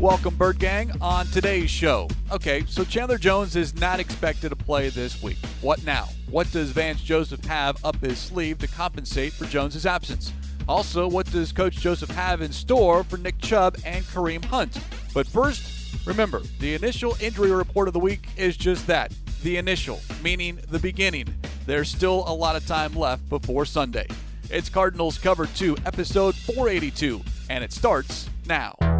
Welcome, Bird Gang, on today's show. Okay, so Chandler Jones is not expected to play this week. What now? What does Vance Joseph have up his sleeve to compensate for Jones's absence? Also, what does Coach Joseph have in store for Nick Chubb and Kareem Hunt? But first, remember, the initial injury report of the week is just that the initial, meaning the beginning. There's still a lot of time left before Sunday. It's Cardinals Cover 2, episode 482, and it starts now.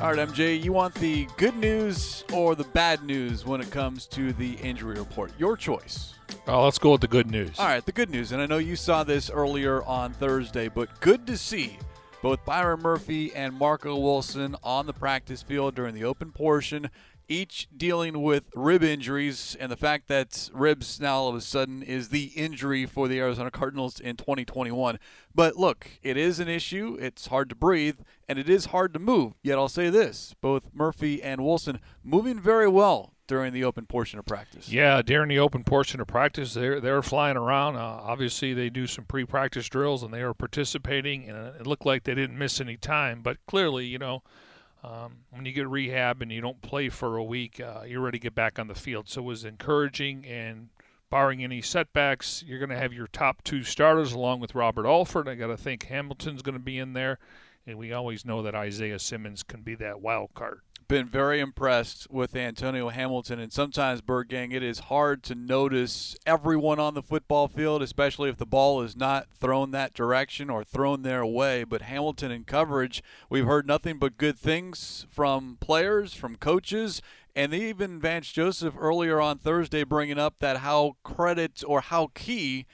All right, MJ, you want the good news or the bad news when it comes to the injury report? Your choice. Well, let's go with the good news. All right, the good news. And I know you saw this earlier on Thursday, but good to see both Byron Murphy and Marco Wilson on the practice field during the open portion each dealing with rib injuries and the fact that ribs now all of a sudden is the injury for the Arizona Cardinals in 2021. But look, it is an issue. It's hard to breathe and it is hard to move. Yet I'll say this both Murphy and Wilson moving very well during the open portion of practice. Yeah, during the open portion of practice, they're they're flying around. Uh, obviously, they do some pre-practice drills and they are participating, and it looked like they didn't miss any time. But clearly, you know, um, when you get rehab and you don't play for a week, uh, you're ready to get back on the field. So it was encouraging, and barring any setbacks, you're going to have your top two starters along with Robert Alford. I got to think Hamilton's going to be in there, and we always know that Isaiah Simmons can be that wild card been very impressed with Antonio Hamilton, and sometimes, Bird Gang, it is hard to notice everyone on the football field, especially if the ball is not thrown that direction or thrown their way. But Hamilton in coverage, we've heard nothing but good things from players, from coaches, and even Vance Joseph earlier on Thursday bringing up that how credit or how key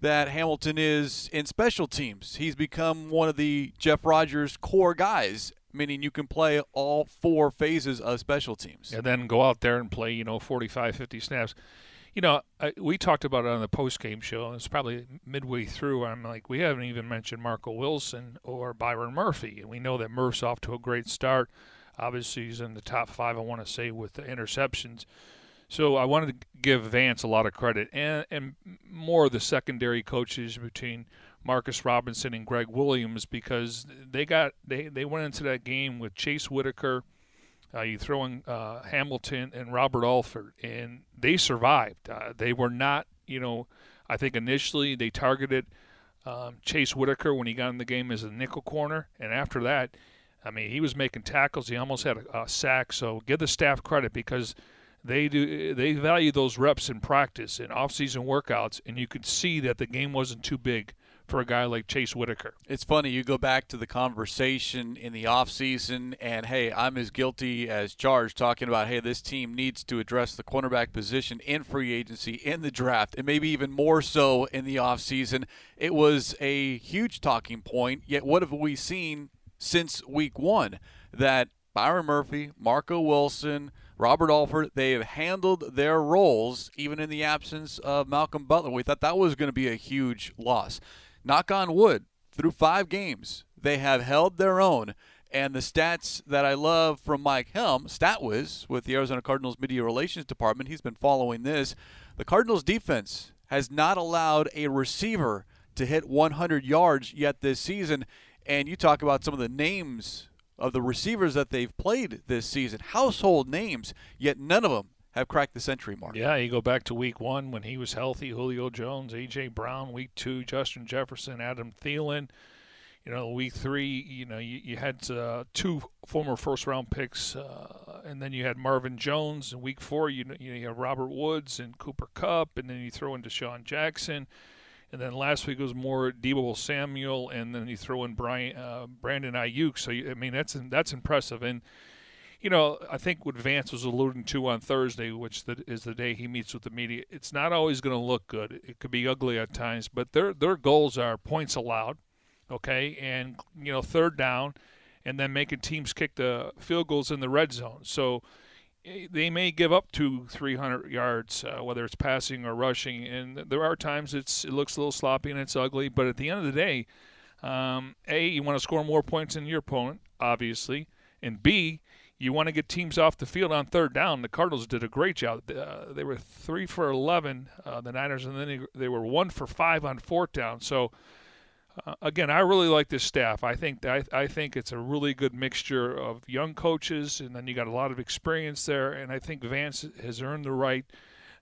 that Hamilton is in special teams. He's become one of the Jeff Rodgers core guys meaning you can play all four phases of special teams. And then go out there and play, you know, 45, 50 snaps. You know, I, we talked about it on the post game show, it's probably midway through. I'm like, we haven't even mentioned Marco Wilson or Byron Murphy, and we know that Murph's off to a great start. Obviously, he's in the top five. I want to say with the interceptions. So I wanted to give Vance a lot of credit, and and more of the secondary coaches between Marcus Robertson and Greg Williams because they got they, they went into that game with Jace Whittaker, uh, you throw in uh, Hamilton and Robert Alford, and they survived. Uh, they were not, you know, I think initially they targeted um, Jace Whittaker when he got in the game as a nickel corner, and after that, I mean, he was making tackles. He almost had a, a sack. So give the staff credit because they do they value those reps in practice and off-season workouts, and you could see that the game wasn't too big for a guy like Jace Whittaker. It's funny, you go back to the conversation in the offseason, and hey, I'm as guilty as charged talking about, hey, this team needs to address the cornerback position in free agency, in the draft, and maybe even more so in the offseason. It was a huge talking point, yet what have we seen since week one? That Byron Murphy, Marco Wilson, Robert Alford, they have handled their roles even in the absence of Malcolm Butler. We thought that was going to be a huge loss knock on wood, through five games, they have held their own. And the stats that I love from Mike Helm, StatWiz, with the Arizona Cardinals Media Relations Department, he's been following this. The Cardinals defense has not allowed a receiver to hit 100 yards yet this season. And you talk about some of the names of the receivers that they've played this season, household names, yet none of them have cracked the century mark. Yeah, you go back to week one when he was healthy, Julio Jones, A.J. Brown, week two, Justin Jefferson, Adam Thielen. You know, week three, you know, you, you had uh, two former first round picks, uh, and then you had Marvin Jones. In week four, you, you, know, you have Robert Woods and Cooper Kupp, and then you throw in DeSean Jackson. And then last week was more Deebo Samuel, and then you throw in Brian, uh, Brandon Aiyuk. So, I mean, that's that's impressive. And you know, I think what Vance was alluding to on Thursday, which is the day he meets with the media, it's not always going to look good. It could be ugly at times, but their their goals are points allowed, okay, and you know third down, and then making teams kick the field goals in the red zone. So, they may give up two, three hundred yards, uh, whether it's passing or rushing, and there are times it's it looks a little sloppy and it's ugly. But at the end of the day, um, a you want to score more points than your opponent, obviously, and b you want to get teams off the field on third down. The Cardinals did a great job. Uh, they were three for eleven, uh, the Niners, and then they, they were one for five on fourth down. So uh, again, I really like this staff. I think I, I think it's a really good mixture of young coaches, and then you got a lot of experience there. And I think Vance has earned the right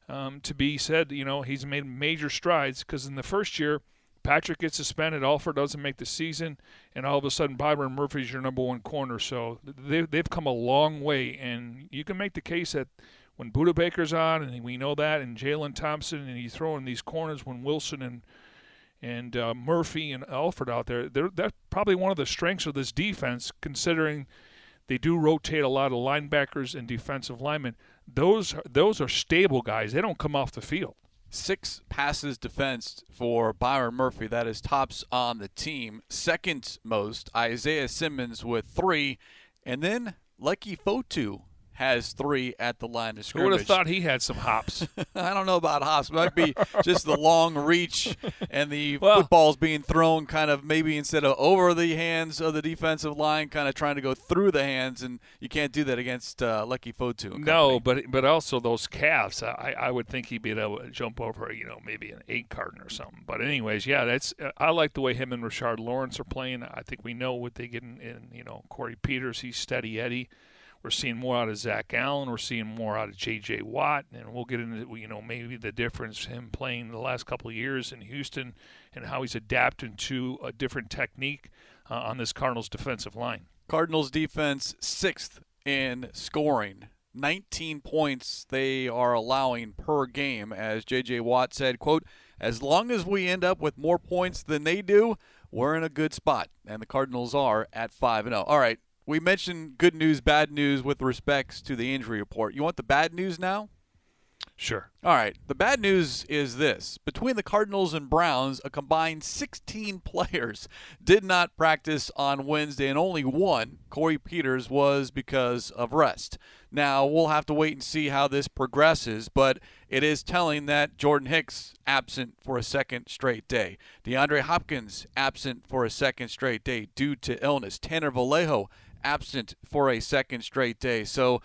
um, to be said. You know, he's made major strides because in the first year, Patrick gets suspended, Alford doesn't make the season, and all of a sudden Byron Murphy's your number one corner. So they, they've come a long way, and you can make the case that when Budda Baker's on, and we know that, and Jalen Thompson, and you throw in these corners when Wilson and and uh, Murphy and Alford out there. They're, probably one of the strengths of this defense, considering they do rotate a lot of linebackers and defensive linemen. Those those are stable guys. They don't come off the field. Six passes defensed for Byron Murphy. That is tops on the team. Second most, Isaiah Simmons with three, and then Leki Fotu has three at the line of scrimmage. Who would have thought he had some hops? I don't know about hops. It might be just the long reach and the well, footballs being thrown kind of maybe instead of over the hands of the defensive line, kind of trying to go through the hands, and you can't do that against uh, Leki Fotu. No, but but also those calves. I, I would think he'd be able to jump over, you know, maybe an eight carton or something. But anyways, yeah, that's I like the way him and Rashard Lawrence are playing. I think we know what they get in, in you know Corey Peters. He's steady Eddie. We're seeing more out of Zach Allen. We're seeing more out of J.J. Watt, and we'll get into you know maybe the difference him playing the last couple of years in Houston and how he's adapted to a different technique uh, on this Cardinals defensive line. Cardinals defense sixth in scoring. 19 points they are allowing per game as JJ Watt said, quote, as long as we end up with more points than they do, we're in a good spot. And the Cardinals are at 5 and 0. All right, we mentioned good news, bad news with respects to the injury report. You want the bad news now? Sure. All right. The bad news is this between the Cardinals and Browns, a combined 16 players did not practice on Wednesday, and only one, Corey Peters, was because of rest. Now, we'll have to wait and see how this progresses, but it is telling that Jordan Hicks absent for a second straight day. DeAndre Hopkins absent for a second straight day due to illness. Tanner Vallejo absent for a second straight day. So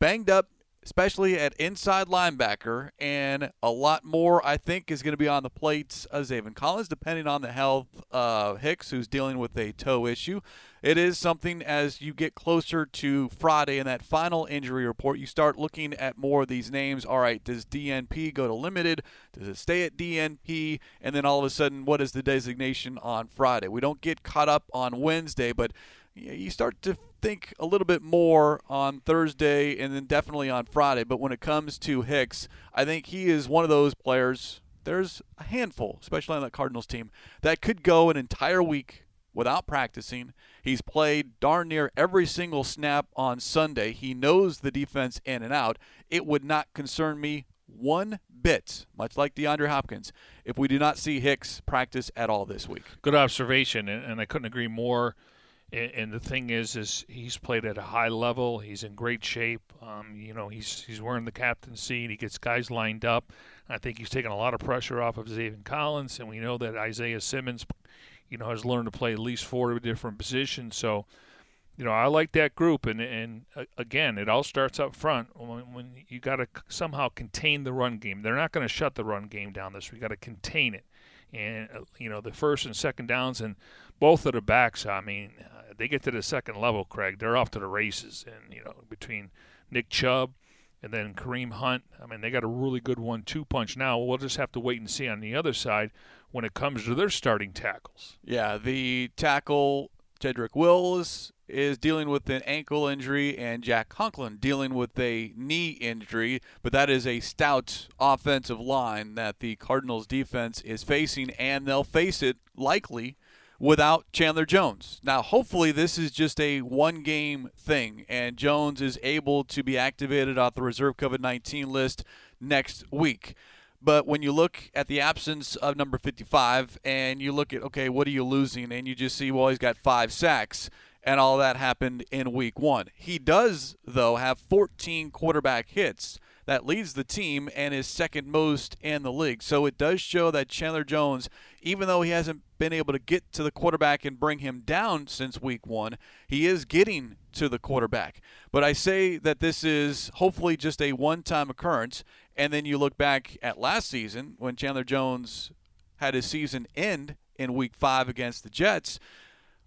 banged up, especially at inside linebacker, and a lot more, I think, is going to be on the plates of Zaven Collins, depending on the health of Hicks, who's dealing with a toe issue. It is something as you get closer to Friday and that final injury report, you start looking at more of these names. All right, does DNP go to limited? Does it stay at DNP? And then all of a sudden, what is the designation on Friday? We don't get caught up on Wednesday, but you start to think a little bit more on Thursday and then definitely on Friday. But when it comes to Hicks, I think he is one of those players. There's a handful, especially on that Cardinals team, that could go an entire week without practicing. He's played darn near every single snap on Sunday. He knows the defense in and out. It would not concern me one bit, much like DeAndre Hopkins, if we do not see Hicks practice at all this week. Good observation, and I couldn't agree more and, and, the thing is, is he's played at a high level. He's in great shape. Um, you know, he's he's wearing the captain's seat. He gets guys lined up. I think he's taken a lot of pressure off of Zaven Collins, and we know that Isaiah Simmons, you know, has learned to play at least four different positions. So, you know, I like that group, and and uh, again, it all starts up front when, when you got to somehow contain the run game. They're not going to shut the run game down. This we got to contain it, and uh, you know, the first and second downs and both of the backs. I mean, they get to the second level, Craig, they're off to the races. And you know, between Nick Chubb and then Kareem Hunt, I mean, they got a really good one-two punch. Now we'll just have to wait and see on the other side when it comes to their starting tackles. Yeah, the tackle Jedrick Wills is dealing with an ankle injury, and Jack Conklin dealing with a knee injury. But that is a stout offensive line that the Cardinals defense is facing, and they'll face it likely without Chandler Jones. Now, hopefully, this is just a one game thing, and Jones is able to be activated off the reserve COVID 19 list next week. But when you look at the absence of number 55 and you look at, okay, what are you losing? And you just see, well, he's got five sacks. and all that happened in week one. He does, though, have 14 quarterback hits. That leads the team and is second most in the league. So it does show that Chandler Jones, even though he hasn't been able to get to the quarterback and bring him down since week one, he is getting to the quarterback. But I say that this is hopefully just a one time occurrence. And then you look back at last season when Chandler Jones had his season end in week five against the Jets.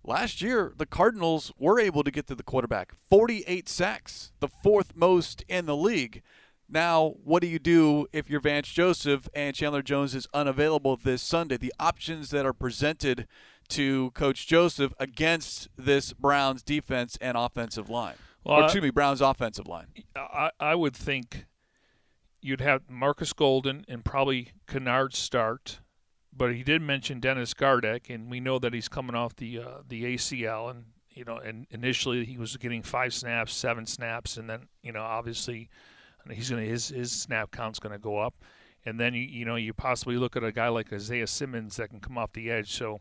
Last year, the Cardinals were able to get to the quarterback. 48 sacks, the fourth most in the league. Now, what do you do if you're Vance Joseph and Chandler Jones is unavailable this Sunday? The options that are presented to Coach Joseph against this Browns defense and offensive line. Well, or, excuse me, Browns offensive line. I, I would think you'd have Marcus Golden and probably Kennard start but he did mention Dennis Gardeck, and we know that he's coming off the uh, the ACL, and you know, and initially he was getting five snaps, seven snaps, and then you know, obviously, he's gonna his his snap count's gonna go up, and then you you know you possibly look at a guy like Isaiah Simmons that can come off the edge, so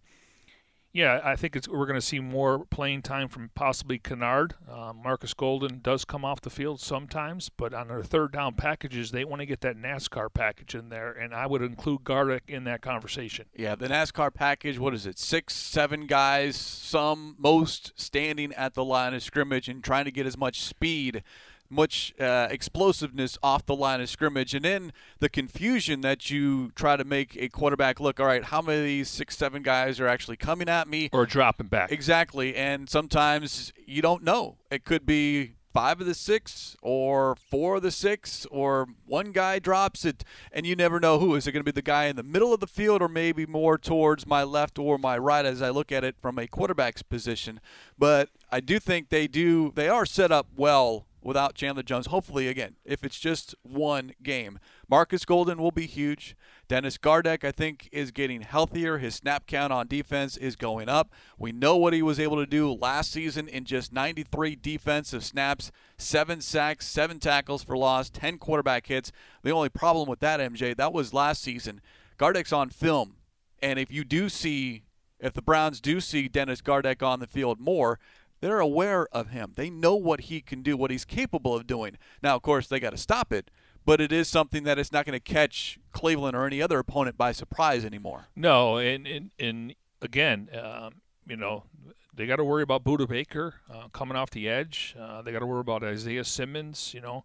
yeah, I think it's we're going to see more playing time from possibly Kennard. Uh, Marcus Golden does come off the field sometimes, but on their third down packages, they want to get that NASCAR package in there, and I would include Gardeck in that conversation. Yeah, the NASCAR package, what is it, six, seven guys, some, most standing at the line of scrimmage and trying to get as much speed much uh, explosiveness off the line of scrimmage, and then the confusion that you try to make a quarterback look. All right, how many of these six, seven guys are actually coming at me or dropping back? Exactly, and sometimes you don't know. It could be five of the six or four of the six or one guy drops it and you never know who is it going to be the guy in the middle of the field or maybe more towards my left or my right as i look at it from a quarterback's position but i do think they do they are set up well without Chandler Jones. Hopefully, again, if it's just one game. Marcus Golden will be huge. Dennis Gardeck, I think, is getting healthier. His snap count on defense is going up. We know what he was able to do last season in just 93 defensive snaps, seven sacks, seven tackles for loss, 10 quarterback hits. The only problem with that, MJ, that was last season. Gardeck's on film. And if you do see, if the Browns do see Dennis Gardeck on the field more, they're aware of him. They know what he can do, what he's capable of doing. Now, of course, they got to stop it, but it is something that it's not going to catch Cleveland or any other opponent by surprise anymore. No, and and, and again, um, you know, they got to worry about Budda Baker uh, coming off the edge. Uh, they got to worry about Isaiah Simmons. You know,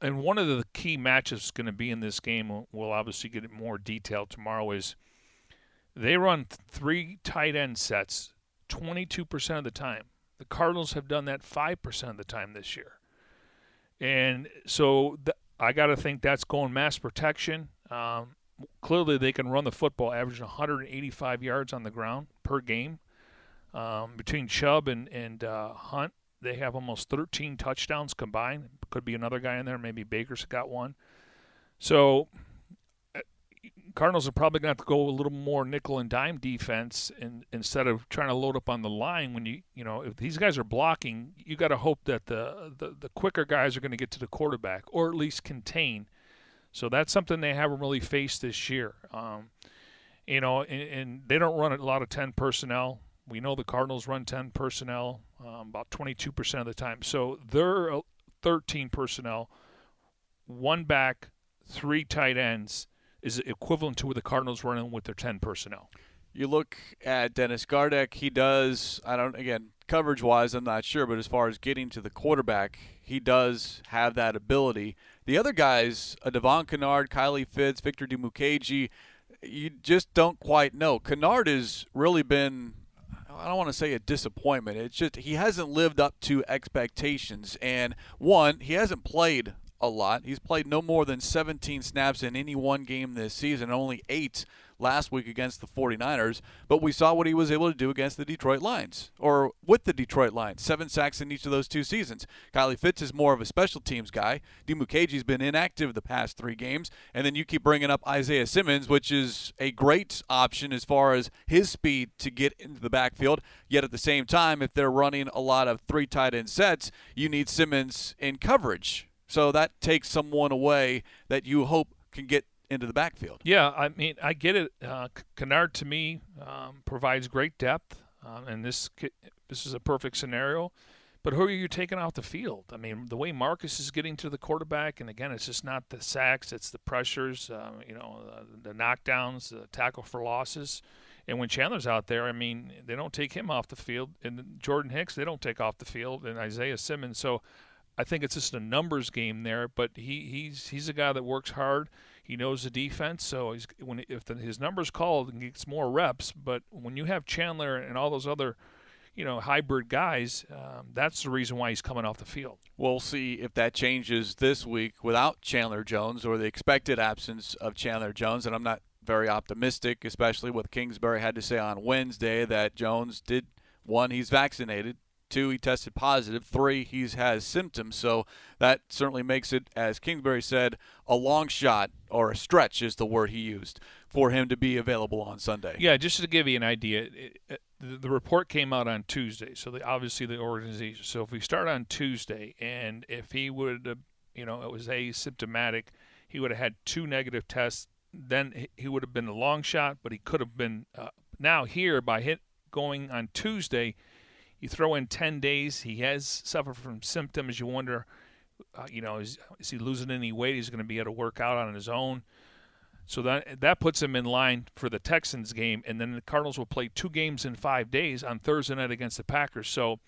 and one of the key matches going to be in this game. We'll obviously get more detail tomorrow. Is they run three tight end sets 22% of the time. The Cardinals have done that 5% of the time this year. And so th- I got to think that's going mass protection. Um, clearly, they can run the football, averaging 185 yards on the ground per game. Um, between Chubb and, and uh, Hunt, they have almost 13 touchdowns combined. Could be another guy in there. Maybe Baker's got one. So Cardinals are probably going to have to go a little more nickel and dime defense and, instead of trying to load up on the line. When you you know if these guys are blocking, you got to hope that the, the the quicker guys are going to get to the quarterback or at least contain. So that's something they haven't really faced this year. Um, you know, and, and, they don't run a lot of ten personnel. We know the Cardinals run ten personnel um, about 22% of the time. So they're 13 personnel, one back, three tight ends is equivalent to what the Cardinals were in with their 10 personnel. You look at Dennis Gardeck, he does, I don't, again, coverage wise, I'm not sure, but as far as getting to the quarterback, he does have that ability. The other guys, uh, Devon Kennard, Kylie Fitts, Victor Dimukeje, you just don't quite know. Kennard has really been I don't want to say a disappointment. It's just he hasn't lived up to expectations. And one, he hasn't played a lot. He's played no more than 17 snaps in any one game this season, only eight last week against the 49ers. But we saw what he was able to do against the Detroit Lions, or with the Detroit Lions. Seven sacks in each of those two seasons. Kylie Fitts is more of a special teams guy. Dimukeje's been inactive the past three games. And then you keep bringing up Isaiah Simmons, which is a great option as far as his speed to get into the backfield. Yet at the same time, if they're running a lot of three tight end sets, you need Simmons in coverage so that takes someone away that you hope can get into the backfield. Yeah, I mean, I get it. Uh, Kennard to me um, provides great depth. um, and this this is a perfect scenario. But who are you taking off the field? I mean, the way Marcus is getting to the quarterback, and again, it's just not the sacks; it's the pressures, um, you know, uh, the knockdowns, the tackle for losses. And when Chandler's out there, I mean, they don't take him off the field, and Jordan Hicks they don't take off the field, and Isaiah Simmons. So I think it's just a numbers game there. But he he's he's a guy that works hard. He knows the defense, so he's when if the, his numbers called and gets more reps. But when you have Chandler and all those other you know, hybrid guys, um, that's the reason why he's coming off the field. We'll see if that changes this week without Chandler Jones or the expected absence of Chandler Jones. And I'm not very optimistic, especially what Kingsbury had to say on Wednesday that Jones did one, he's vaccinated. Two, he tested positive. Three, he has symptoms. So that certainly makes it, as Kingsbury said, a long shot or a stretch is the word he used for him to be available on Sunday. Yeah, just to give you an idea, it, the, the report came out on Tuesday, so the, obviously the organization. So if we start on Tuesday, and if he would, you know, it was asymptomatic, he would have had two negative tests. Then he would have been a long shot, but he could have been. Uh, now here by hit going on Tuesday, you throw in ten days. He has suffered from symptoms. You wonder, uh, you know, is, is he losing any weight? He's going to be able to work out on his own. So that that puts him in line for the Texans game, and then the Cardinals will play two games in five days on Thursday night against the Packers. So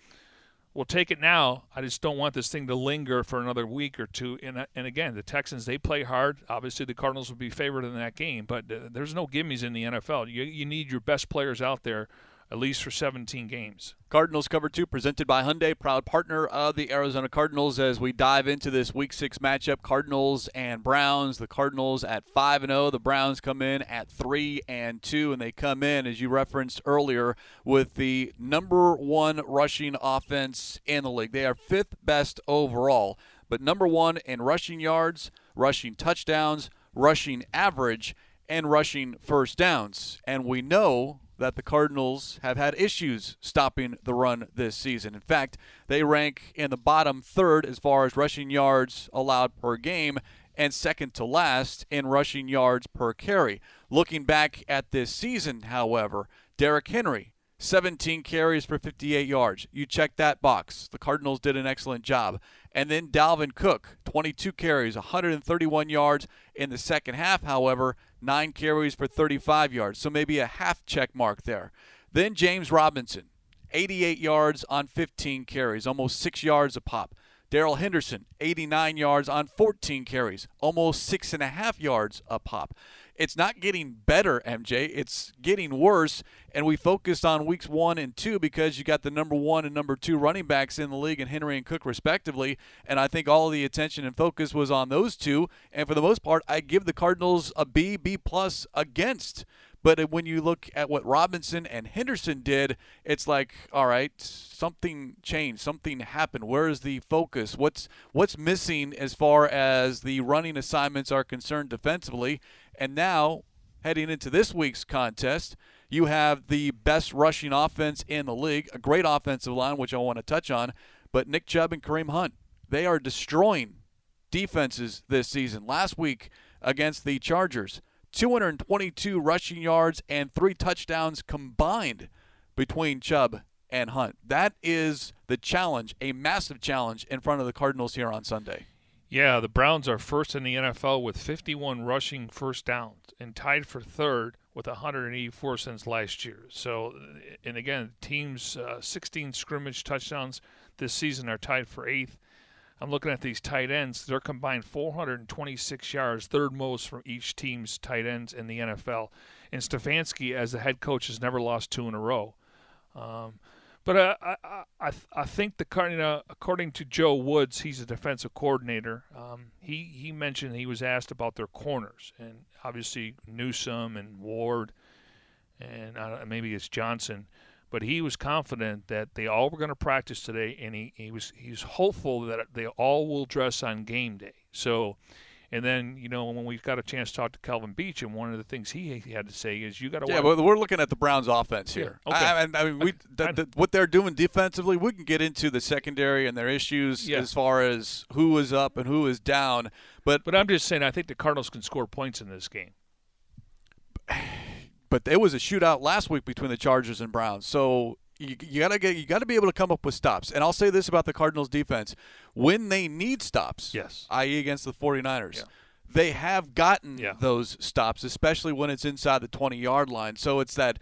we'll take it now. I just don't want this thing to linger for another week or two. And and again, the Texans they play hard. Obviously, the Cardinals will be favored in that game, but uh, there's no gimmies in the NFL. You you need your best players out there at least for 17 games. Cardinals cover two presented by Hyundai, proud partner of the Arizona Cardinals. As we dive into this Week Six matchup, Cardinals and Browns. The Cardinals at five and zero. Oh, the Browns come in at three and two, and they come in as you referenced earlier with the number one rushing offense in the league. They are fifth best overall, but number one in rushing yards, rushing touchdowns, rushing average, and rushing first downs. And we know that the Cardinals have had issues stopping the run this season. In fact, they rank in the bottom third as far as rushing yards allowed per game and second to last in rushing yards per carry. Looking back at this season, however, Derrick Henry, 17 carries for 58 yards. You check that box. The Cardinals did an excellent job. And then Dalvin Cook, 22 carries, 131 yards in the second half, however, nine carries for 35 yards. So maybe a half check mark there. Then James Robinson, 88 yards on 15 carries, almost six yards a pop. Darrell Henderson, 89 yards on 14 carries, almost six and a half yards a pop it's not getting better, MJ. It's getting worse. And we focused on weeks one and two because you got the number one and number two running backs in the league, and Henry and Cook respectively. And I think all the attention and focus was on those two. And for the most part, I give the Cardinals a B, B plus against. But when you look at what Robinson and Henderson did, it's like, all right, something changed, something happened. Where is the focus? What's what's missing as far as the running assignments are concerned defensively? And now, heading into this week's contest, you have the best rushing offense in the league, a great offensive line, which I want to touch on. But Nick Chubb and Kareem Hunt, they are destroying defenses this season. Last week against the Chargers, 222 rushing yards and three touchdowns combined between Chubb and Hunt. That is the challenge, a massive challenge in front of the Cardinals here on Sunday. Yeah, the Browns are first in the NFL with 51 rushing first downs and tied for third with 184 since last year. So, and again, teams' uh, 16 scrimmage touchdowns this season are tied for eighth. I'm looking at these tight ends. They're combined 426 yards, third most from each team's tight ends in the NFL. And Stefanski, as the head coach, has never lost two in a row. Um, but I, I, I think the you know, according to Joe Woods, he's a defensive coordinator. Um, he he mentioned he was asked about their corners, and obviously Newsome and Ward, and uh, maybe it's Johnson, but he was confident that they all were going to practice today, and he, he was he's hopeful that they all will dress on game day. So and then, you know, when we got a chance to talk to Kelvin Beach, and one of the things he, he had to say is, "You got to." Yeah, but we're looking at the Browns' offense here. Yeah. Okay. I, I, mean, we the, the, what they're doing defensively. We can get into the secondary and their issues yeah. as far as who is up and who is down. But but I'm just saying, I think the Cardinals can score points in this game. But it was a shootout last week between the Chargers and Browns, so you, you gotta get you gotta be able to come up with stops. And I'll say this about the Cardinals defense: when they need stops, Yes. i.e. against the 49ers. Yeah. They have gotten Yeah. those stops, especially when it's inside the 20 yard line. So it's that,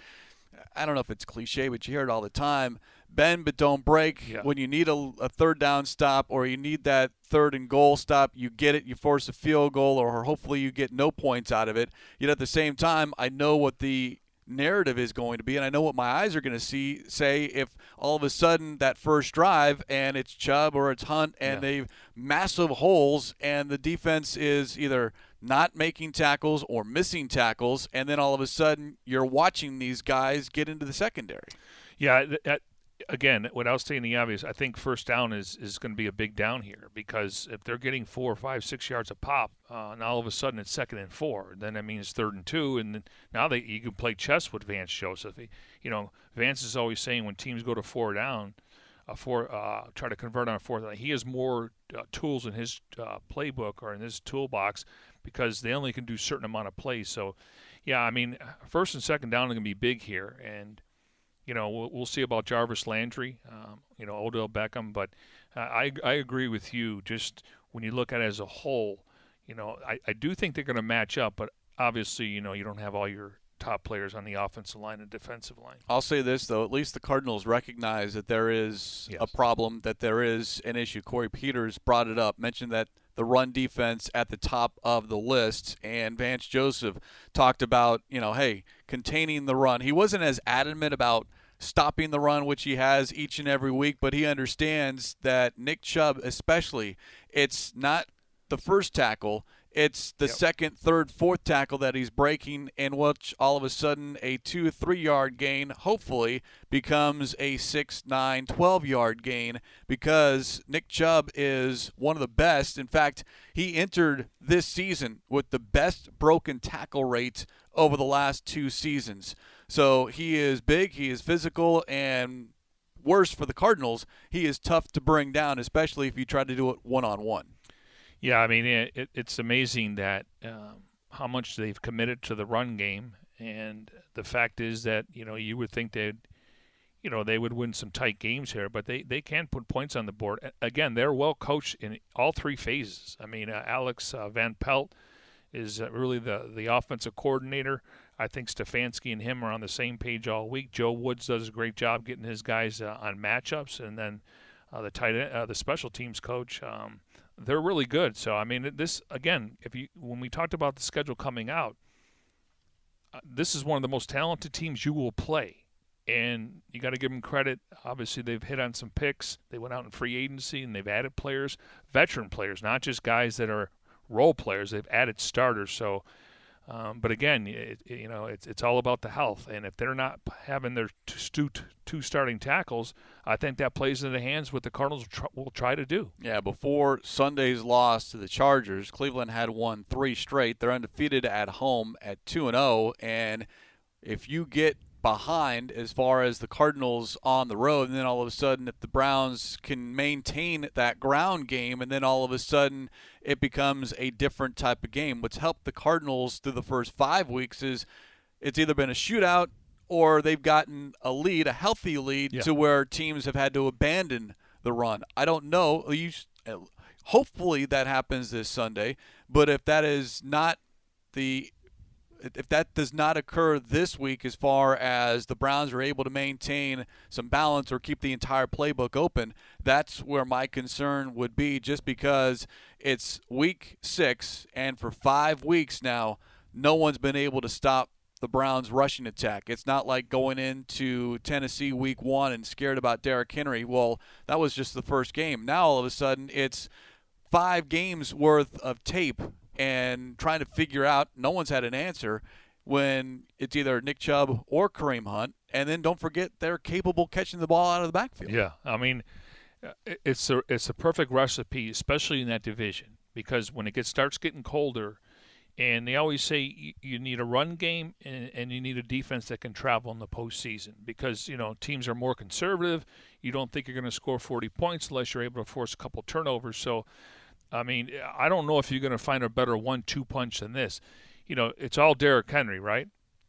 I don't know if it's cliche, but you hear it all the time bend but don't break. Yeah. When you need a, a third down stop or you need that third and goal stop, you get it, you force a field goal, or hopefully you get no points out of it. Yet at the same time, I know what the narrative is going to be and I know what my eyes are going to see say if all of a sudden that first drive and it's Chubb or it's Hunt and Yeah. they've massive holes and the defense is either not making tackles or missing tackles and then all of a sudden you're watching these guys get into the secondary. Yeah, again, without stating the obvious, I think first down is, is going to be a big down here because if they're getting four, five, six yards a pop, uh, and all of a sudden it's second and four, then that means third and two, and then now they you can play chess with Vance Joseph. You know, Vance is always saying when teams go to four down, uh, four uh, try to convert on a fourth down, he has more uh, tools in his uh, playbook or in his toolbox because they only can do certain amount of plays. So, yeah, I mean, first and second down are going to be big here, and you know, we'll, we'll see about Jarvis Landry, um, you know, Odell Beckham. But uh, I, I agree with you. Just when you look at it as a whole, you know, I, I do think they're going to match up. But obviously, you know, you don't have all your top players on the offensive line and defensive line. I'll say this though, at least the Cardinals recognize that there is Yes. a problem, that there is an issue. Corey Peters brought it up, mentioned that the run defense at the top of the list, and Vance Joseph talked about, you know, hey, containing the run. He wasn't as adamant about stopping the run, which he has each and every week, but he understands that Nick Chubb, especially, it's not the first tackle. It's the Yep. second, third, fourth tackle that he's breaking, and which all of a sudden a two, three yard gain hopefully becomes a six, nine, 12 yard gain because Nick Chubb is one of the best. In fact, he entered this season with the best broken tackle rate over the last two seasons. So he is big, he is physical, and worse for the Cardinals, he is tough to bring down, especially if you try to do it one on one. Yeah, I mean, it, it, it's amazing that um, how much they've committed to the run game, and the fact is that you know you would think they'd, you know, they would win some tight games here, but they they can put points on the board. Again, they're well coached in all three phases. I mean, uh, Alex uh, Van Pelt is uh, really the the offensive coordinator. I think Stefanski and him are on the same page all week. Joe Woods does a great job getting his guys uh, on matchups, and then uh, the tight end, uh, the special teams coach. Um, they're really good. So I mean, this again, if you when we talked about the schedule coming out, uh, this is one of the most talented teams you will play, and you got to give them credit. Obviously, they've hit on some picks. They went out in free agency and they've added players, veteran players, not just guys that are role players. They've added starters. So. Um, but again, it, it- you know, it's it's all about the health, and if they're not having their two, two, two starting tackles, I think that plays into the hands what the Cardinals will try, will try to do. Yeah, before Sunday's loss to the Chargers, Cleveland had won three straight. They're undefeated at home at 2 and 0 and if you get behind as far as the Cardinals on the road and then all of a sudden if the Browns can maintain that ground game and then all of a sudden it becomes a different type of game. What's helped the Cardinals through the first 5 weeks is it's either been a shootout or they've gotten a lead, a healthy lead Yeah. to where teams have had to abandon the run. I don't know. You uh, hopefully that happens this Sunday, but if that is not the if that does not occur this week as far as the Browns are able to maintain some balance or keep the entire playbook open, that's where my concern would be just because it's week 6 and for 5 weeks now no one's been able to stop the Browns rushing attack. It's not like going into Tennessee week 1 and scared about Derrick Henry. Well, that was just the first game. Now all of a sudden it's five games worth of tape and trying to figure out no one's had an answer when it's either Nick Chubb or Kareem Hunt. And then don't forget they're capable catching the ball out of the backfield. Yeah, I mean, it's a it's a perfect recipe, especially in that division, because when it gets starts getting colder, and they always say you, you need a run game and, and you need a defense that can travel in the postseason, because you know teams are more conservative. You don't think you're going to score 40 points unless you're able to force a couple turnovers. So, I mean, I don't know if you're going to find a better one-two punch than this. You know, it's all Derrick Henry, right?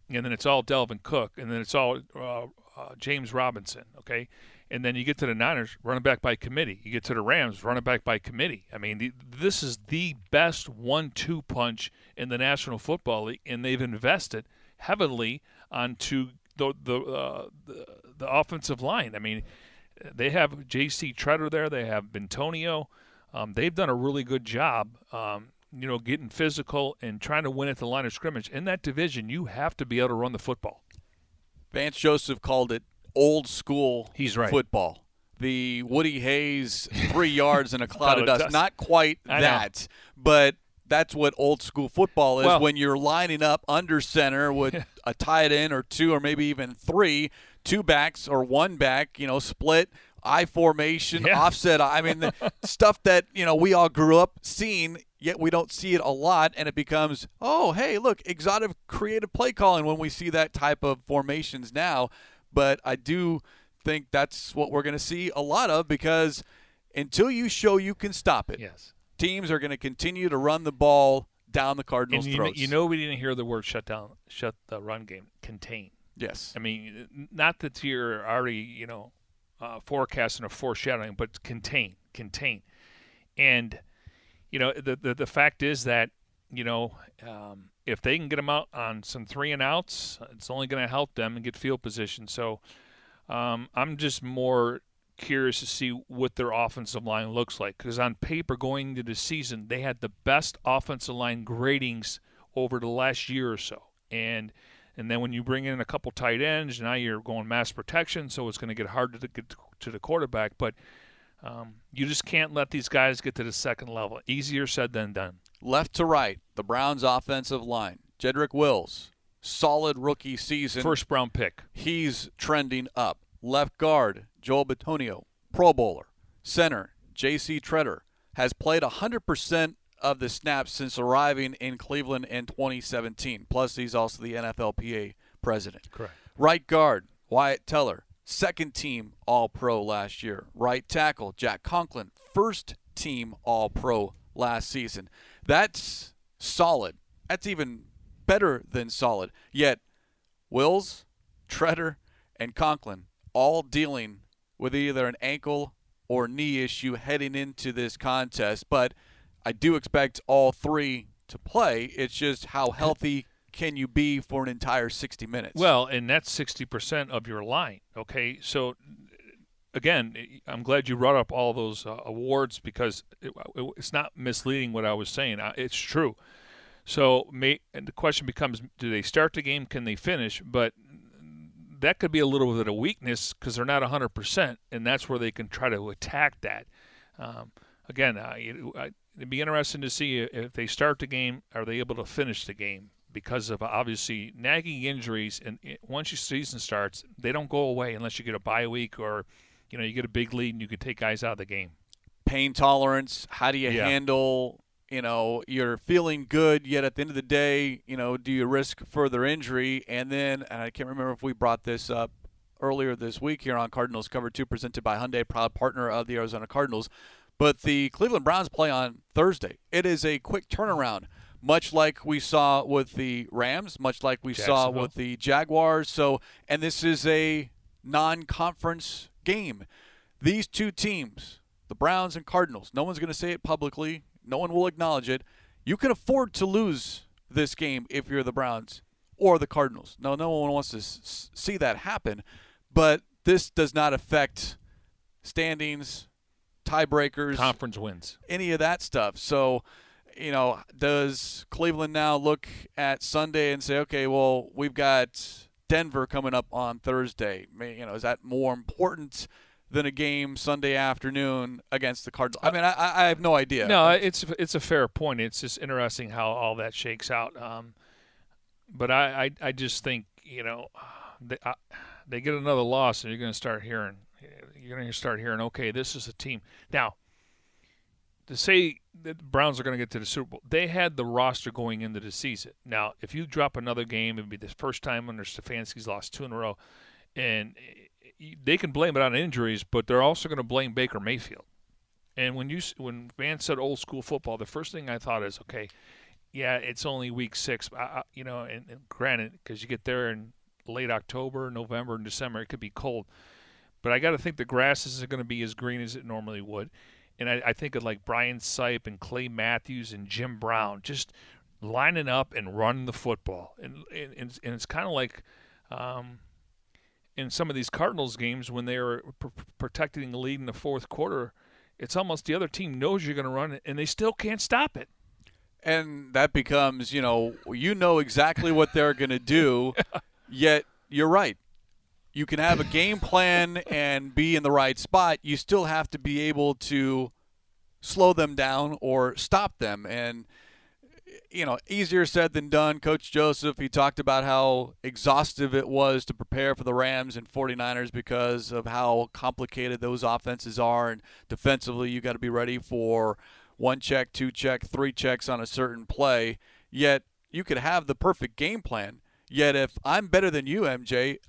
And then it's all Dalvin Cook, and then it's all uh, uh, James Robinson. Okay, and then you get to the Niners, running back by committee. You get to the Rams, running back by committee. I mean, the, this is the best one-two punch in the National Football League, and they've invested heavily onto the the, uh, the, the offensive line. I mean, they have J.C. Tretter there. They have Bitonio. Um, they've done a really good job. Um, you know, getting physical and trying to win at the line of scrimmage. In that division, you have to be able to run the football. Vance Joseph called it old school He's right. football. The Woody Hayes three yards in a cloud of dust. Not quite I know. that, but that's what old school football is Well- when you're lining up under center with a tight end or two or maybe even three, two backs or one back, you know, split. I formation, Yeah. offset. I mean, the stuff that you know we all grew up seeing, yet we don't see it a lot, and it becomes, oh, hey, look, exotic, creative play calling when we see that type of formations now. But I do think that's what we're going to see a lot of because until you show you can stop it, Yes. teams are going to continue to run the ball down the Cardinals' And you, know, you know we didn't hear the word shut down, shut the run game, contain. yes, I mean, not that you're already, you know, uh, forecasting or foreshadowing, but contain, contain. And, you know, the, the, the fact is that, you know, um, if they can get them out on some three and outs, it's only going to help them and get field position. So um, I'm just more curious to see what their offensive line looks like because on paper going into the season they had the best offensive line gradings over the last year or so and and then when you bring in a couple tight ends now you're going mass protection so it's going to get harder to get to the quarterback but um, you just can't let these guys get to the second level easier said than done left to right, the Browns' offensive line. Jedrick Wills, solid rookie season. first Brown pick he's trending up. Left guard, Joel Bitonio, Pro Bowler. Center, J.C. Tretter, has played 100% of the snaps since arriving in Cleveland in 2017. Plus, he's also the NFLPA president. correct Right guard, Wyatt Teller, second team All Pro last year. Right tackle, Jack Conklin, first team All Pro last season. That's solid. That's even better than solid. Yet, Wills, Tretter, and Conklin all dealing with either an ankle or knee issue heading into this contest. But I do expect all three to play. It's just how healthy can you be for an entire 60 minutes? Well, and that's 60% of your line. Okay. So, again, I'm glad you brought up all those uh, awards because it, it- it's not misleading what I was saying. Uh, It's true. So, may, and the question becomes do they start the game? Can they finish? But that could be a little bit of weakness because they're not 100%, and that's where they can try to attack that. Um, again, it, I, it'd be interesting to see if they start the game, are they able to finish the game? Because of obviously nagging injuries, and it, once your season starts, they don't go away unless you get a bye week or, you know, you get a big lead and you can take guys out of the game. pain tolerance. How do you Yeah. handle, you know, you're feeling good, yet at the end of the day, you know, do you risk further injury? And then, and I can't remember if we brought this up earlier this week here on Cardinals Cover 2, presented by Hyundai, proud partner of the Arizona Cardinals. But the Cleveland Browns play on Thursday. It is a quick turnaround, much like we saw with the Rams, much like we saw with the Jaguars. So, and this is a non conference game. These two teams, the Browns and Cardinals, no one's going to say it publicly, no one will acknowledge it. You can afford to lose this game if you're the Browns or the Cardinals. No, no one wants to s- see that happen, but this does not affect standings, tiebreakers, Conference wins. any of that stuff. So, you know, does Cleveland now look at Sunday and say, okay, well, we've got Denver coming up on Thursday? You know, is that more important than a game Sunday afternoon against the Cardinals? I mean, I, I have no idea. No, it's it's a fair point. It's just interesting how all that shakes out. Um, but I, I, I just think you know they I, they get another loss, and you're going to start hearing you're going to start hearing okay, this is a team now. To say that the Browns are going to get to the Super Bowl, they had the roster going into the season. Now, if you drop another game, it'd be the first time under Stefanski's lost two in a row, and eh, they can blame it on injuries, but they're also going to blame Baker Mayfield. And when you when Van said old school football, the first thing I thought is, okay, yeah, it's only week six, I, I, you know, and, and granted, because you get there in late October, November, and December. It could be cold, but I got to think the grass isn't going to be as green as it normally would. And I, I think of like Brian Sipe and Clay Matthews and Jim Brown just lining up and running the football, and and, and it's kind of like. Um, in some of these Cardinals games, when they are pr- protecting the lead in the fourth quarter, it's almost the other team knows you're going to run it, and they still can't stop it. And that becomes, you know, you know exactly what they're going to do, yet you're right. You can have a game plan and be in the right spot. You still have to be able to slow them down or stop them. And you know, easier said than done. Coach Joseph, he talked about how exhaustive it was to prepare for the Rams and 49ers because of how complicated those offenses are. And defensively, you got to be ready for one check, two check, three checks on a certain play. Yet, you could have the perfect game plan. Yet, if I'm better than you, MJ,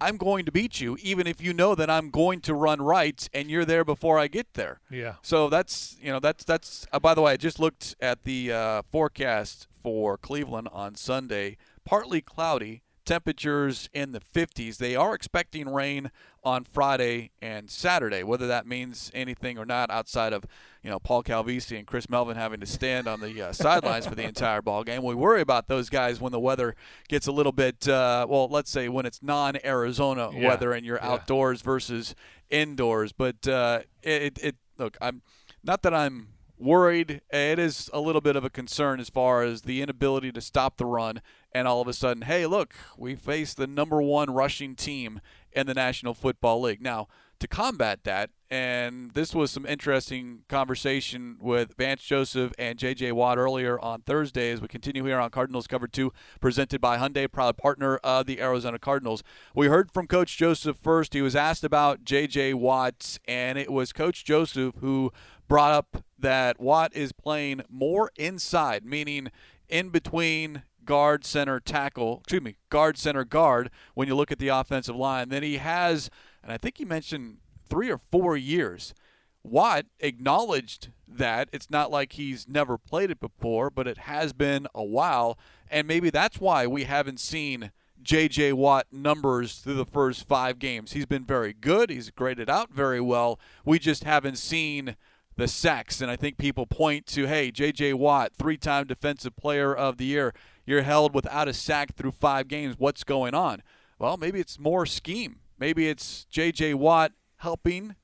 I'm going to beat you, even if you know that I'm going to run right and you're there before I get there. Yeah. So that's you know that's that's. Uh, by the way, I just looked at the uh, forecast for Cleveland on Sunday. Partly cloudy, temperatures in the 50s. They are expecting rain on Friday and Saturday. Whether that means anything or not, outside of you know Paul Calvisi and Chris Melvin having to stand on the uh, sidelines for the entire ball game, we worry about those guys when the weather gets a little bit. Uh, well, let's say when it's non-Arizona Yeah. weather and you're Yeah. outdoors versus indoors. But uh, it, it look, I'm not that I'm worried. It is a little bit of a concern as far as the inability to stop the run, and all of a sudden, hey, look, we face the number one rushing team in the National Football League. Now, to combat that, and this was some interesting conversation with Vance Joseph and J.J. Watt earlier on Thursday as we continue here on Cardinals Cover 2, presented by Hyundai, proud partner of the Arizona Cardinals. We heard from Coach Joseph first. He was asked about J.J. Watt, and it was Coach Joseph who brought up that Watt is playing more inside, meaning in between guard, center, tackle, excuse me, guard, center, guard when you look at the offensive line. Then he has, and I think he mentioned three or four years. Watt acknowledged that it's not like he's never played it before, but it has been a while. And maybe that's why we haven't seen J.J. Watt numbers through the first five games. He's been very good. He's graded out very well. We just haven't seen the sacks. And I think people point to, hey, J.J. Watt, three time Defensive Player of the Year. You're held without a sack through five games. What's going on? Well, maybe it's more scheme. Maybe it's J.J. Watt helping,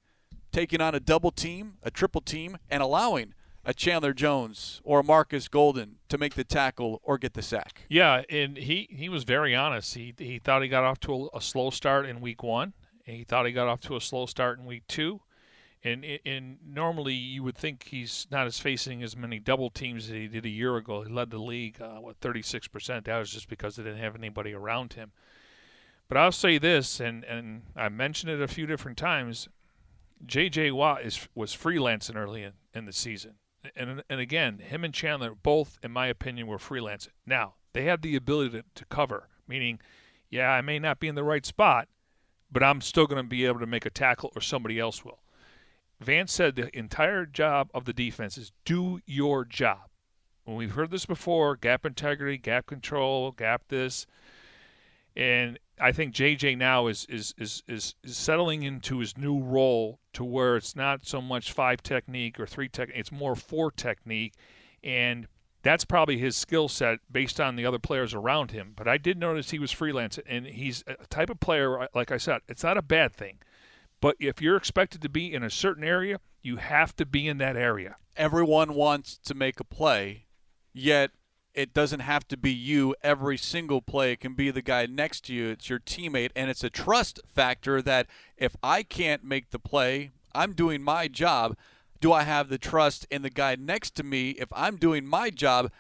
taking on a double team, a triple team, and allowing a Chandler Jones or Marcus Golden to make the tackle or get the sack. Yeah, and he, he was very honest. He he thought he got off to a, a slow start in week one. And he thought he got off to a slow start in week two. And and normally you would think he's not as facing as many double teams as he did a year ago. He led the league uh, with 36 percent. That was just because they didn't have anybody around him. But I'll say this, and and I mentioned it a few different times. J.J. Watt is was freelancing early in, in the season, and and again, him and Chandler both, in my opinion, were freelancing. Now they have the ability to, to cover, meaning, yeah, I may not be in the right spot, but I'm still going to be able to make a tackle, or somebody else will. Vance said the entire job of the defense is do your job. When we've heard this before, gap integrity, gap control, gap this, and I think JJ now is is, is is is settling into his new role to where it's not so much five technique or three technique, it's more four technique, and that's probably his skill set based on the other players around him. But I did notice he was freelance, and he's a type of player, like I said, it's not a bad thing. But if you're expected to be in a certain area, you have to be in that area. Everyone wants to make a play, yet it doesn't have to be you every single play. It can be the guy next to you. It's your teammate, and it's a trust factor that if I can't make the play, I'm doing my job. Do I have the trust in the guy next to me? If I'm doing my job,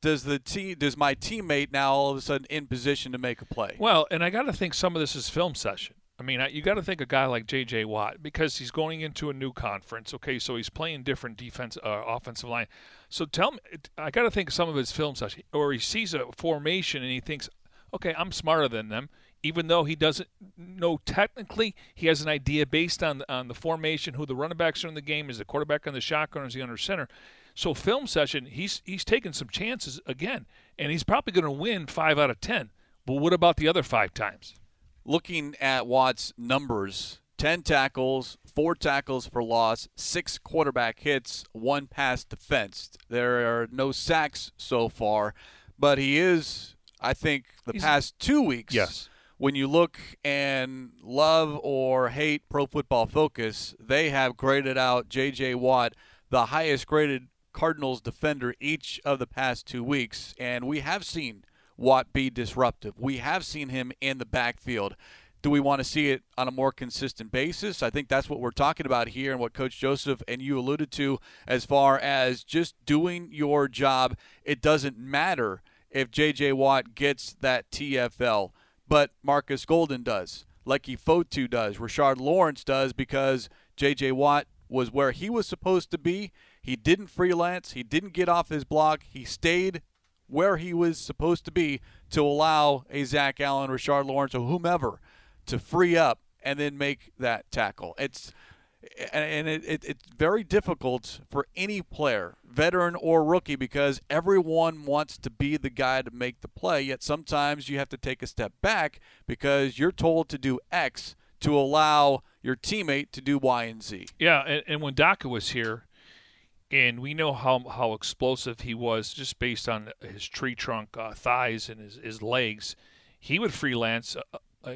does the team does my teammate now all of a sudden in position to make a play? Well, and I got to think some of this is film session. I mean, you got to think a guy like J.J. Watt because he's going into a new conference. Okay, so he's playing different defense, uh, offensive line. So tell me, I got to think some of his film session, or he sees a formation and he thinks, okay, I'm smarter than them. Even though he doesn't know technically, he has an idea based on on the formation, who the running backs are in the game, is the quarterback on the shotgun, is he under center. So film session, he's he's taking some chances again, and he's probably going to win five out of ten. But what about the other five times? Looking at Watt's numbers 10 tackles, four tackles for loss, six quarterback hits, one pass defensed. There are no sacks so far, but he is, I think, the He's- past two weeks. Yes. When you look and love or hate Pro Football Focus, they have graded out J.J. Watt the highest graded Cardinals defender each of the past two weeks, and we have seen Watt be disruptive. We have seen him in the backfield. Do we want to see it on a more consistent basis? I think that's what we're talking about here and what Coach Joseph and you alluded to as far as just doing your job. It doesn't matter if J.J. Watt gets that TFL, but Marcus Golden does. Leki Fotu does. Rashard Lawrence does because J.J. Watt was where he was supposed to be. He didn't freelance. He didn't get off his block. He stayed where he was supposed to be to allow a Zach Allen, Rashard Lawrence, or whomever to free up and then make that tackle. It's and it, it, it's very difficult for any player, veteran or rookie, because everyone wants to be the guy to make the play. Yet sometimes you have to take a step back because you're told to do X to allow your teammate to do Y and Z. Yeah, and, and when Dockett was here, and we know how how explosive he was just based on his tree trunk uh, thighs and his, his legs, he would freelance, uh, uh,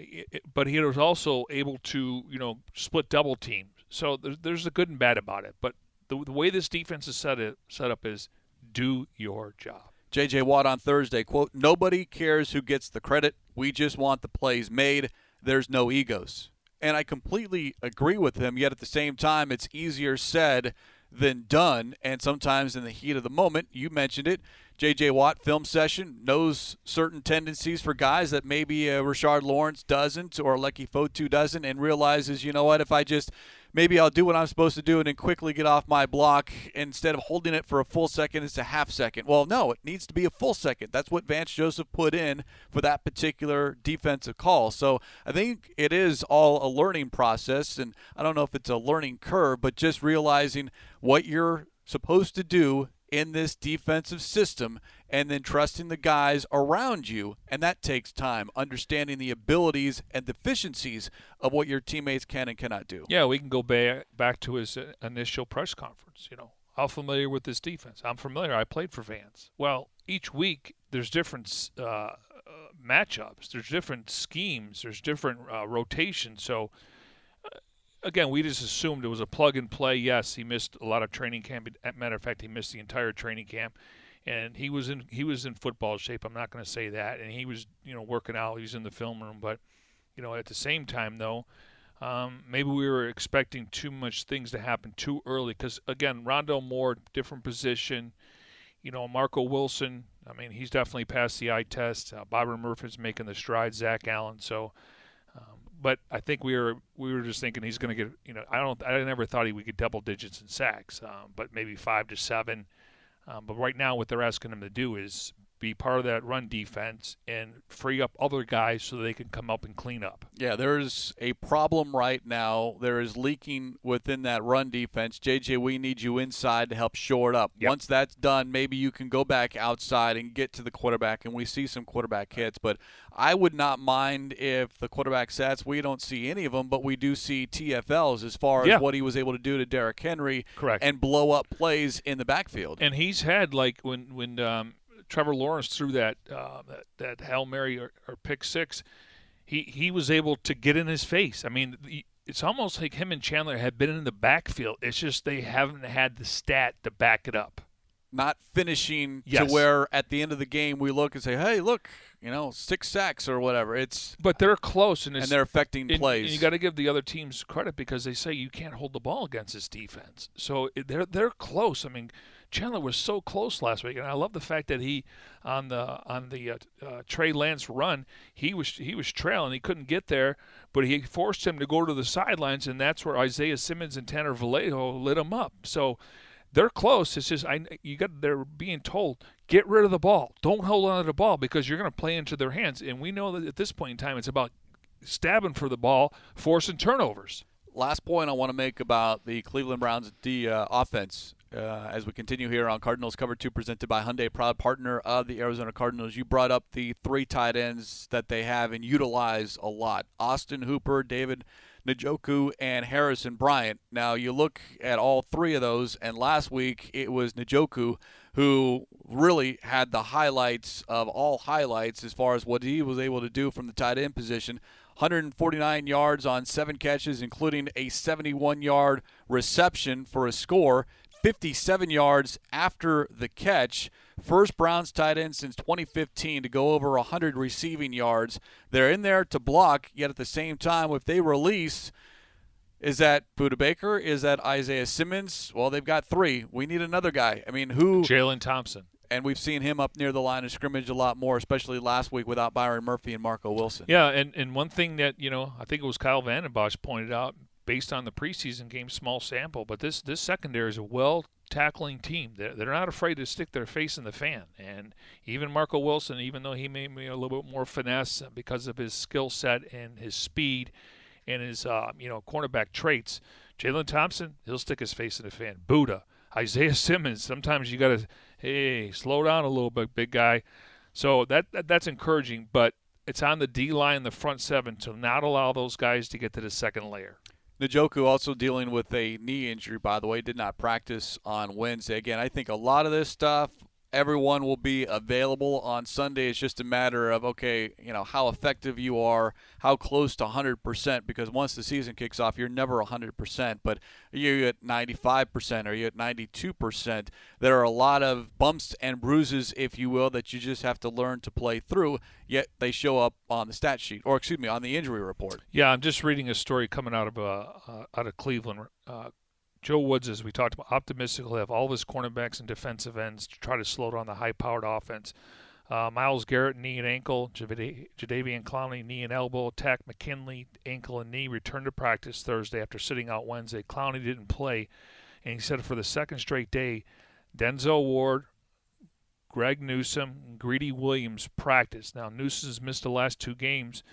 but he was also able to you know split double teams. So there's, there's a good and bad about it. But the, the way this defense is set it, set up is do your job. J.J. Watt on Thursday, quote, Nobody cares who gets the credit. We just want the plays made. There's no egos. And I completely agree with him, yet at the same time, it's easier said than done. And sometimes in the heat of the moment, you mentioned it, J.J. Watt film session knows certain tendencies for guys that maybe uh, Rashard Lawrence doesn't or Leki Fotu doesn't, and realizes, you know what, if I just maybe I'll do what I'm supposed to do and then quickly get off my block instead of holding it for a full second, it's a half second. Well, no, it needs to be a full second. That's what Vance Joseph put in for that particular defensive call. So I think it is all a learning process, and I don't know if it's a learning curve, but just realizing what you're supposed to do in this defensive system and then trusting the guys around you and that takes time understanding the abilities and deficiencies of what your teammates can and cannot do Yeah, we can go back back to his uh, initial press conference. You know, how familiar with this defense? I'm familiar. I played for Vance. Well, each week there's different uh, uh, matchups. There's different schemes. There's different uh, rotations. So. uh, Again, we just assumed it was a plug and play. Yes, he missed a lot of training camp. Matter of fact, he missed the entire training camp, and he was in he was in football shape. I'm not going to say that, and he was you know working out. He was in the film room, but you know at the same time though, um, maybe we were expecting too much things to happen too early because again, Rondale Moore, different position. You know, Marco Wilson. I mean, he's definitely passed the eye test. Uh, Byron Murphy's making the stride. Zach Allen. So, um, but I think we were we were just thinking he's going to get. You know, I don't. I never thought he would get double digits in sacks, um, but maybe five to seven. Um, but right now, what they're asking him to do is be part of that run defense and free up other guys so they can come up and clean up. Yeah, there's a problem right now. There is leaking within that run defense. JJ, we need you inside to help shore it up. Yep. Once that's done, maybe you can go back outside and get to the quarterback, and we see some quarterback hits. But I would not mind if the quarterback sets. we don't see any of them, but we do see TFLs as far as Yeah. what he was able to do to Derrick Henry Correct. and blow up plays in the backfield. And he's had like when when um, Trevor Lawrence threw that uh, that that hail mary or, or pick six, he he was able to get in his face. I mean, the, it's almost like him and Chandler have been in the backfield. It's just they haven't had the stat to back it up. not finishing Yes. to where at the end of the game we look and say, "Hey, look, you know, six sacks or whatever." It's But they're close, and, and they're affecting and- plays. And you got to give the other teams credit because they say you can't hold the ball against this defense. So they're they're close. I mean, Chandler was so close last week, and I love the fact that he on the on the uh, uh, Trey Lance run, he was he was trailing, he couldn't get there, but he forced him to go to the sidelines, and that's where Isaiah Simmons and Tanner Vallejo lit him up. So. They're close. It's just I you got they're being told get rid of the ball. Don't hold on to the ball because you're going to play into their hands. And we know that at this point in time, it's about stabbing for the ball, forcing turnovers. Last point I want to make about the Cleveland Browns D uh, offense. Uh, as we continue here on Cardinals Cover 2 presented by Hyundai, proud partner of the Arizona Cardinals. You brought up the three tight ends that they have and utilize a lot Austin Hooper, David Njoku, and Harrison Bryant. Now, you look at all three of those, and last week it was Njoku who really had the highlights of all highlights as far as what he was able to do from the tight end position. 149 yards on seven catches, including a 71 yard reception for a score. 57 yards after the catch. First Browns tight end since 2015 to go over 100 receiving yards. They're in there to block, yet at the same time, if they release, is that Budda Baker? Is that Isaiah Simmons? Well, they've got three. We need another guy. I mean, who? Jalen Thompson. And we've seen him up near the line of scrimmage a lot more, especially last week without Byron Murphy and Marco Wilson. Yeah, and, and one thing that, you know, I think it was Kyle Vanden Bosch pointed out, based on the preseason game, small sample, but this this secondary is a well tackling team. They're, they're not afraid to stick their face in the fan. And even Marco Wilson, even though he may be a little bit more finesse because of his skill set and his speed and his uh, you know cornerback traits, Jalen Thompson he'll stick his face in the fan. Budda, Isaiah Simmons. Sometimes you got to hey slow down a little bit, big guy. So that, that that's encouraging, but it's on the D line, the front seven, to not allow those guys to get to the second layer. Njoku also dealing with a knee injury, by the way, did not practice on Wednesday. Again, I think a lot of this stuff, everyone will be available on Sunday. It's just a matter of, okay, you know, how effective you are, how close to 100%, because once the season kicks off, you're never 100%. But are you at 95%? Are you at 92%? There are a lot of bumps and bruises, if you will, that you just have to learn to play through, yet they show up on the stat sheet, or excuse me, on the injury report. Yeah, I'm just reading a story coming out of uh, uh, out of Cleveland. Uh, Joe Woods, as we talked about, optimistic will have all of his cornerbacks and defensive ends to try to slow down the high-powered offense. Uh, Myles Garrett, knee and ankle. Jadeveon Clowney, knee and elbow. Takk McKinley, ankle and knee. Returned to practice Thursday after sitting out Wednesday. Clowney didn't play, and he said for the second straight day, Denzel Ward, Greg Newsome, Greedy Williams practice. Now Newsome's missed the last two games,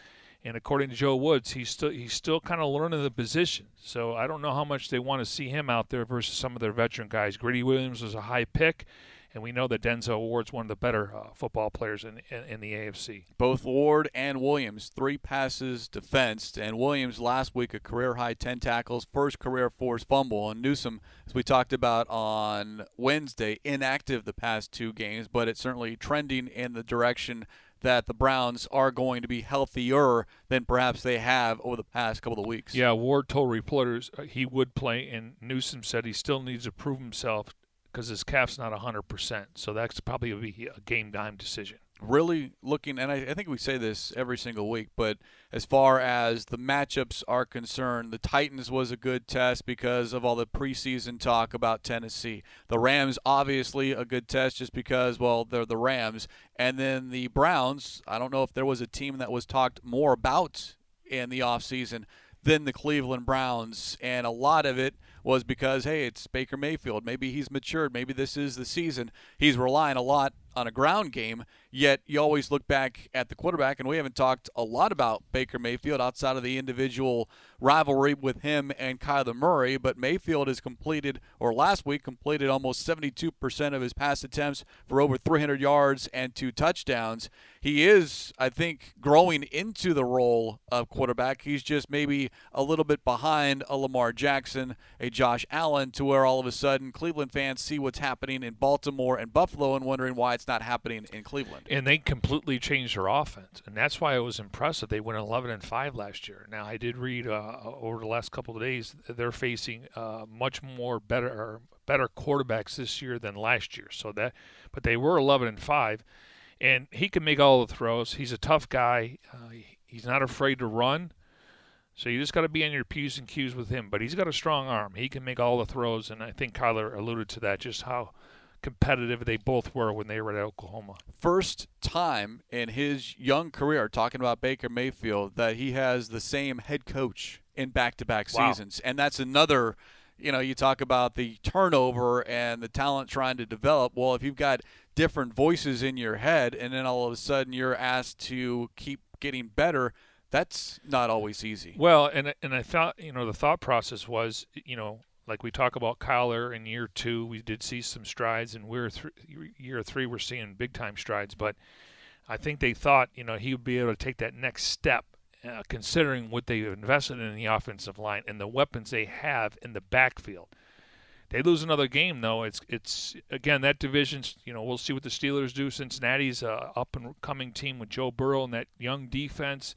and according to Joe Woods, he's still he's still kind of learning the position. So I don't know how much they want to see him out there versus some of their veteran guys. Greedy Williams was a high pick, and we know that Denzel Ward's one of the better uh, football players in, in, in the AFC. Both Ward and Williams three passes defensed, and Williams last week a career high ten tackles, first career forced fumble, and Newsome, as we talked about on Wednesday, inactive the past two games, but it's certainly trending in the direction that the Browns are going to be healthier than perhaps they have over the past couple of weeks. Yeah, Ward told reporters uh, he would play, and Newsome said he still needs to prove himself because his calf's not 100%. So that's probably be a game time decision. Really looking, and I, I, think we say this every single week, but as far as the matchups are concerned, the Titans was a good test because of all the preseason talk about Tennessee. The Rams, obviously, a good test just because, well, they're the Rams. And then the Browns, I don't know if there was a team that was talked more about in the offseason than the Cleveland Browns. And a lot of it was because, hey, it's Baker Mayfield. Maybe he's matured. Maybe this is the season. He's relying a lot on a ground game, yet you always look back at the quarterback, and we haven't talked a lot about Baker Mayfield outside of the individual rivalry with him and Kyler Murray. But Mayfield has completed, or last week completed almost 72% of his pass attempts for over 300 yards and two touchdowns. He is, I think, growing into the role of quarterback. He's just maybe a little bit behind a Lamar Jackson, a Josh Allen, to where all of a sudden Cleveland fans see what's happening in Baltimore and Buffalo and wondering why it's not happening in Cleveland. And they completely changed their offense, and that's why I was impressive. They went 11 and five last year. Now I did read uh, over the last couple of days they're facing uh, much more better better quarterbacks this year than last year. So that, but they were 11 and five, and he can make all the throws. He's a tough guy. Uh, he's not afraid to run. So you just got to be on your P's and Q's with him. But he's got a strong arm. He can make all the throws, and I think Kyler alluded to that, just how competitive they both were when they were at Oklahoma. First time in his young career, talking about Baker Mayfield, that he has the same head coach in back-to-back wow. seasons, and that's another. You know, you talk about the turnover and the talent trying to develop. Well, if you've got different voices in your head, and then all of a sudden you're asked to keep getting better, that's not always easy. Well, and and I thought you know the thought process was you know like we talk about Kyler in year two, we did see some strides, and we're th- year three, we're seeing big time strides. But I think they thought, you know, he would be able to take that next step, uh, considering what they've invested in the offensive line and the weapons they have in the backfield. They lose another game though. It's it's again that division's. You know, we'll see what the Steelers do. Cincinnati's a up and coming team with Joe Burrow and that young defense,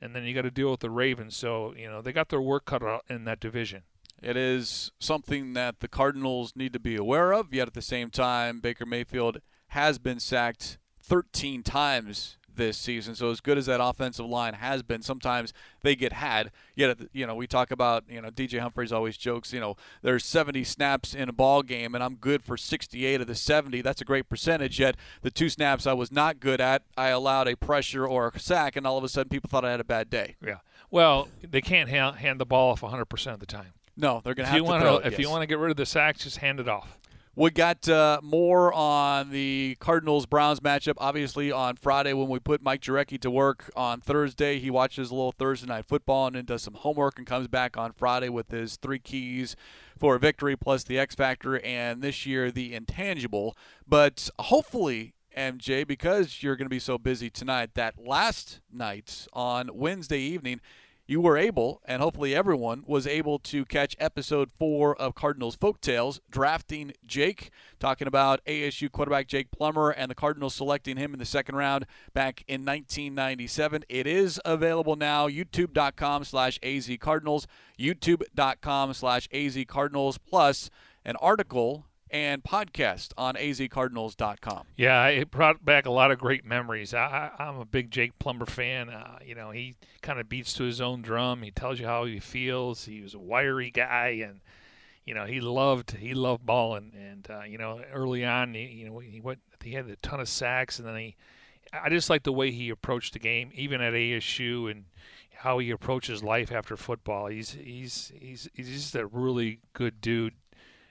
and then you got to deal with the Ravens. So you know they got their work cut out in that division. It is something that the Cardinals need to be aware of. Yet at the same time, Baker Mayfield has been sacked 13 times this season. So as good as that offensive line has been, sometimes they get had. Yet, you know, we talk about, you know, DJ Humphries always jokes, you know, there's 70 snaps in a ball game, and I'm good for 68 of the 70. That's a great percentage. Yet the two snaps I was not good at, I allowed a pressure or a sack, and all of a sudden people thought I had a bad day. Yeah. Well, they can't hand, hand the ball off 100% of the time. No, they're going to have to throw it, If yes. you want to get rid of the sacks, just hand it off. We got uh, more on the Cardinals Browns matchup, obviously, on Friday when we put Mike Jurecki to work on Thursday. He watches a little Thursday night football and then does some homework and comes back on Friday with his three keys for a victory plus the X Factor and this year the intangible. But hopefully, MJ, because you're going to be so busy tonight, that last night on Wednesday evening, you were able, and hopefully everyone was able to catch episode four of Cardinals Folktales, drafting Jake, talking about ASU quarterback Jake Plummer and the Cardinals selecting him in the second round back in 1997. It is available now, youtube.com slash azcardinals, youtube.com slash azcardinals, plus an article and podcast on azcardinals.com. Yeah, it brought back a lot of great memories. I, am a big Jake Plummer fan. Uh, you know, he kind of beats to his own drum. He tells you how he feels. He was a wiry guy, and you know he loved he loved balling. And uh, you know, early on, he, you know, he went he had a ton of sacks, and then he. I just like the way he approached the game, even at ASU, and how he approaches life after football. He's he's he's he's just a really good dude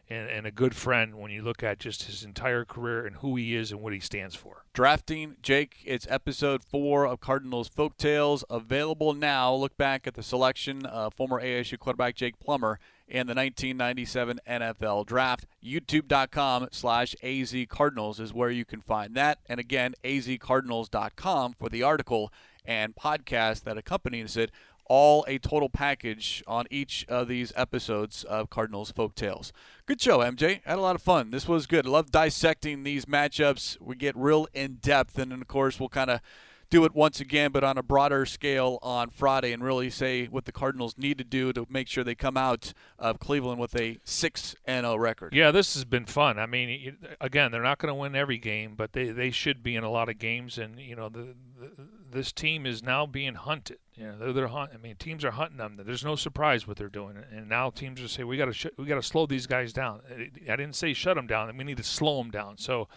and, and, a good friend when you look at just his entire career and who he is and what he stands for. Drafting Jake, it's episode four of Cardinals Folk Tales, available now. Look back at the selection of former ASU quarterback Jake Plummer in the 1997 NFL Draft. YouTube.com slash AZ Cardinals is where you can find that. And again, azcardinals.com for the article and podcast that accompanies it all a total package on each of these episodes of Cardinals Folk Tales. Good show, MJ. Had a lot of fun. This was good. Love dissecting these matchups. We get real in depth, and then, of course, we'll kind of do it once again, but on a broader scale on Friday and really say what the Cardinals need to do to make sure they come out of Cleveland with a 6 0 record. Yeah, this has been fun. I mean, again, they're not going to win every game, but they, they should be in a lot of games. And, you know, the, the this team is now being hunted. You know, they're, they're hunt. I mean, teams are hunting them. There's no surprise what they're doing, and now teams are saying we got to sh- we got to slow these guys down. I didn't say shut them down. We need to slow them down. So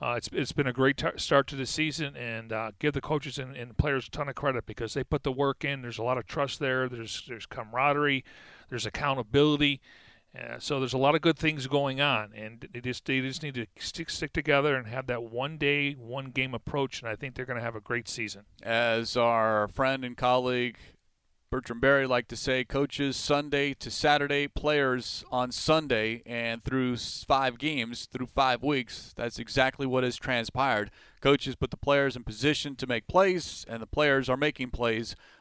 uh, it's it's been a great t- start to the season, and uh, give the coaches and, and players a ton of credit because they put the work in. There's a lot of trust there. There's there's camaraderie. There's accountability. Uh, so there's a lot of good things going on, and they just they just need to stick stick together and have that one day, one game approach, and I think they're going to have a great season. As our friend and colleague Bertrand Berry like to say, coaches Sunday to Saturday, players on Sunday, and through five games, through five weeks. That's exactly what has transpired. Coaches put the players in position to make plays, and the players are making plays